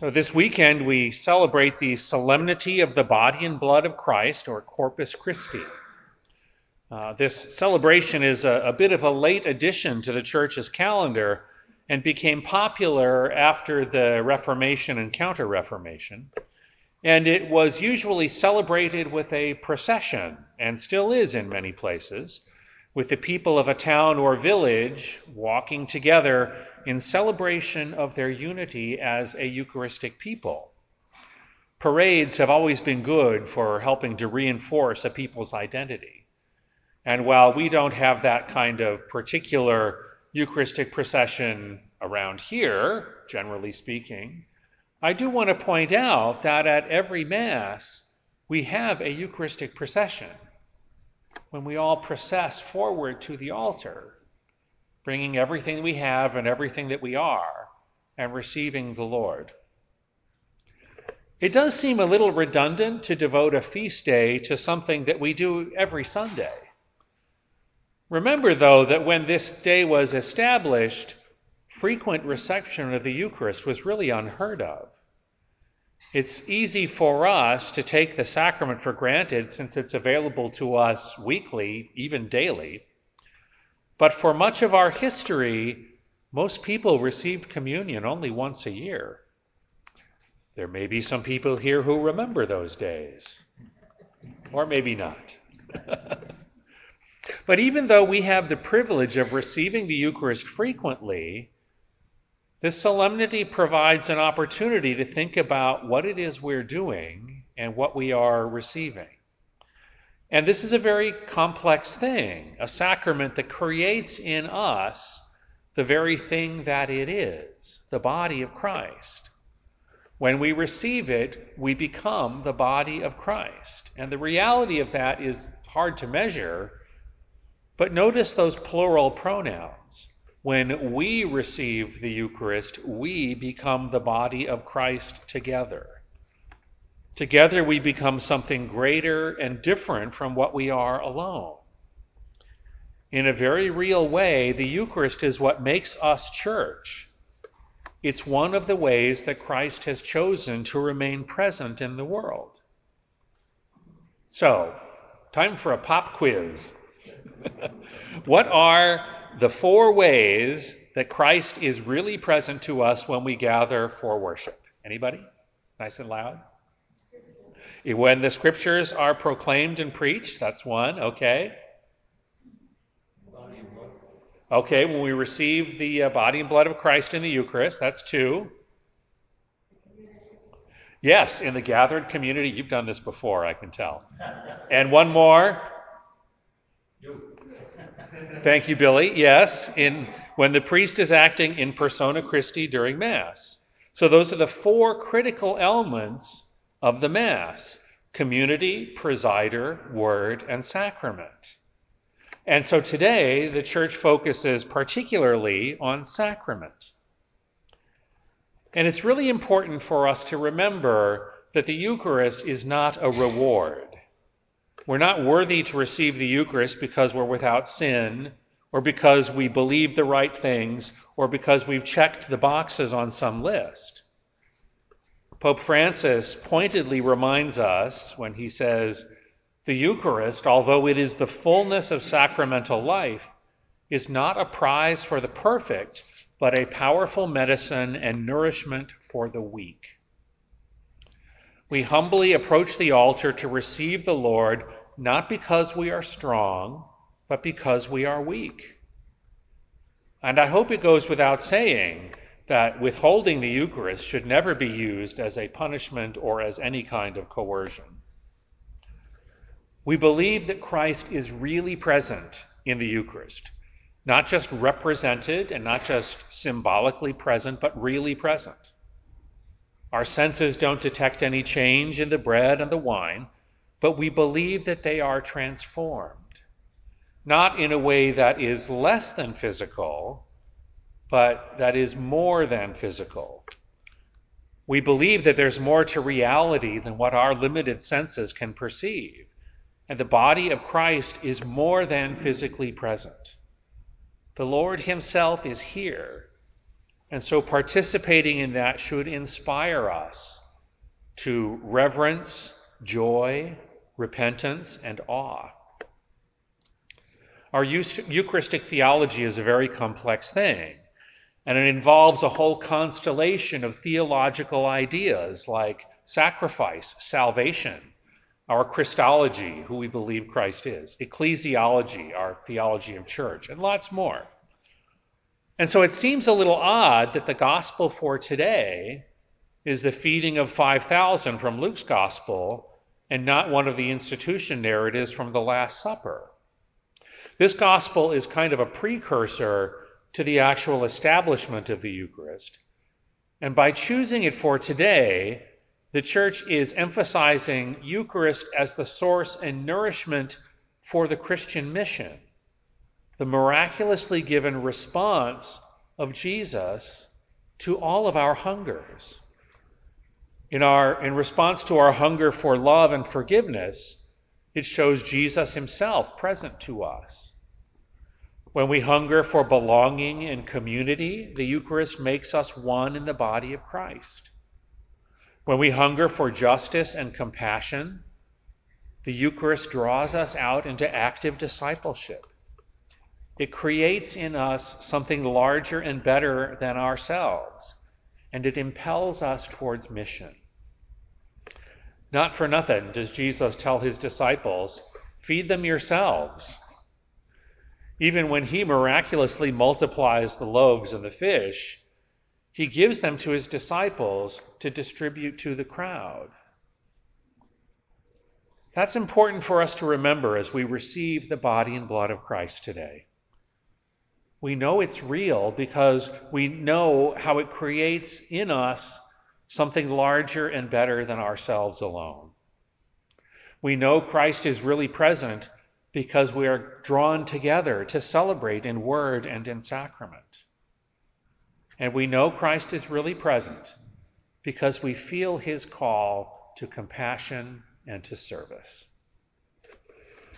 So, this weekend we celebrate the solemnity of the body and blood of Christ, or Corpus Christi. Uh, this celebration is a, a bit of a late addition to the church's calendar and became popular after the Reformation and Counter Reformation. And it was usually celebrated with a procession, and still is in many places, with the people of a town or village walking together in celebration of their unity as a Eucharistic people. Parades have always been good for helping to reinforce a people's identity. And while we don't have that kind of particular Eucharistic procession around here, generally speaking, I do want to point out that at every Mass we have a Eucharistic procession when we all process forward to the altar bringing everything we have and everything that we are and receiving the Lord. It does seem a little redundant to devote a feast day to something that we do every Sunday. Remember, though, that when this day was established, frequent reception of the Eucharist was really unheard of. It's easy for us to take the sacrament for granted since it's available to us weekly, even daily. But for much of our history, most people received communion only once a year. There may be some people here who remember those days, or maybe not. but even though we have the privilege of receiving the Eucharist frequently, this solemnity provides an opportunity to think about what it is we're doing and what we are receiving. And this is a very complex thing, a sacrament that creates in us the very thing that it is, the body of Christ. When we receive it, we become the body of Christ. And the reality of that is hard to measure, but notice those plural pronouns. When we receive the Eucharist, we become the body of Christ together. Together we become something greater and different from what we are alone. In a very real way, the Eucharist is what makes us church. It's one of the ways that Christ has chosen to remain present in the world. So, time for a pop quiz. what are the four ways that Christ is really present to us when we gather for worship? Anybody? Nice and loud. When the scriptures are proclaimed and preached, that's one, okay. Okay, when we receive the uh, body and blood of Christ in the Eucharist, that's two. Yes, in the gathered community, you've done this before, I can tell. And one more. Thank you, Billy. Yes, in when the priest is acting in persona Christi during Mass. So those are the four critical elements of the Mass community, presider, word, and sacrament. And so today, the church focuses particularly on sacrament. And it's really important for us to remember that the Eucharist is not a reward. We're not worthy to receive the Eucharist because we're without sin, or because we believe the right things, or because we've checked the boxes on some list. Pope Francis pointedly reminds us when he says, the Eucharist, although it is the fullness of sacramental life, is not a prize for the perfect, but a powerful medicine and nourishment for the weak. We humbly approach the altar to receive the Lord not because we are strong, but because we are weak. And I hope it goes without saying that withholding the Eucharist should never be used as a punishment or as any kind of coercion. We believe that Christ is really present in the Eucharist, not just represented and not just symbolically present, but really present. Our senses don't detect any change in the bread and the wine, but we believe that they are transformed, not in a way that is less than physical, but that is more than physical. We believe that there's more to reality than what our limited senses can perceive. And the body of Christ is more than physically present. The Lord Himself is here. And so participating in that should inspire us to reverence, joy, repentance, and awe. Our Eucharistic theology is a very complex thing, and it involves a whole constellation of theological ideas like sacrifice, salvation, our Christology, who we believe Christ is, ecclesiology, our theology of church, and lots more. And so it seems a little odd that the gospel for today is the feeding of 5,000 from Luke's gospel and not one of the institution narratives from the Last Supper. This gospel is kind of a precursor to the actual establishment of the Eucharist. And by choosing it for today, the church is emphasizing Eucharist as the source and nourishment for the Christian mission the miraculously given response of Jesus to all of our hungers. In, our, in response to our hunger for love and forgiveness, it shows Jesus himself present to us. When we hunger for belonging and community, the Eucharist makes us one in the body of Christ. When we hunger for justice and compassion, the Eucharist draws us out into active discipleship. It creates in us something larger and better than ourselves, and it impels us towards mission. Not for nothing does Jesus tell his disciples, Feed them yourselves. Even when he miraculously multiplies the loaves and the fish, he gives them to his disciples to distribute to the crowd. That's important for us to remember as we receive the body and blood of Christ today. We know it's real because we know how it creates in us something larger and better than ourselves alone. We know Christ is really present because we are drawn together to celebrate in word and in sacrament. And we know Christ is really present because we feel his call to compassion and to service.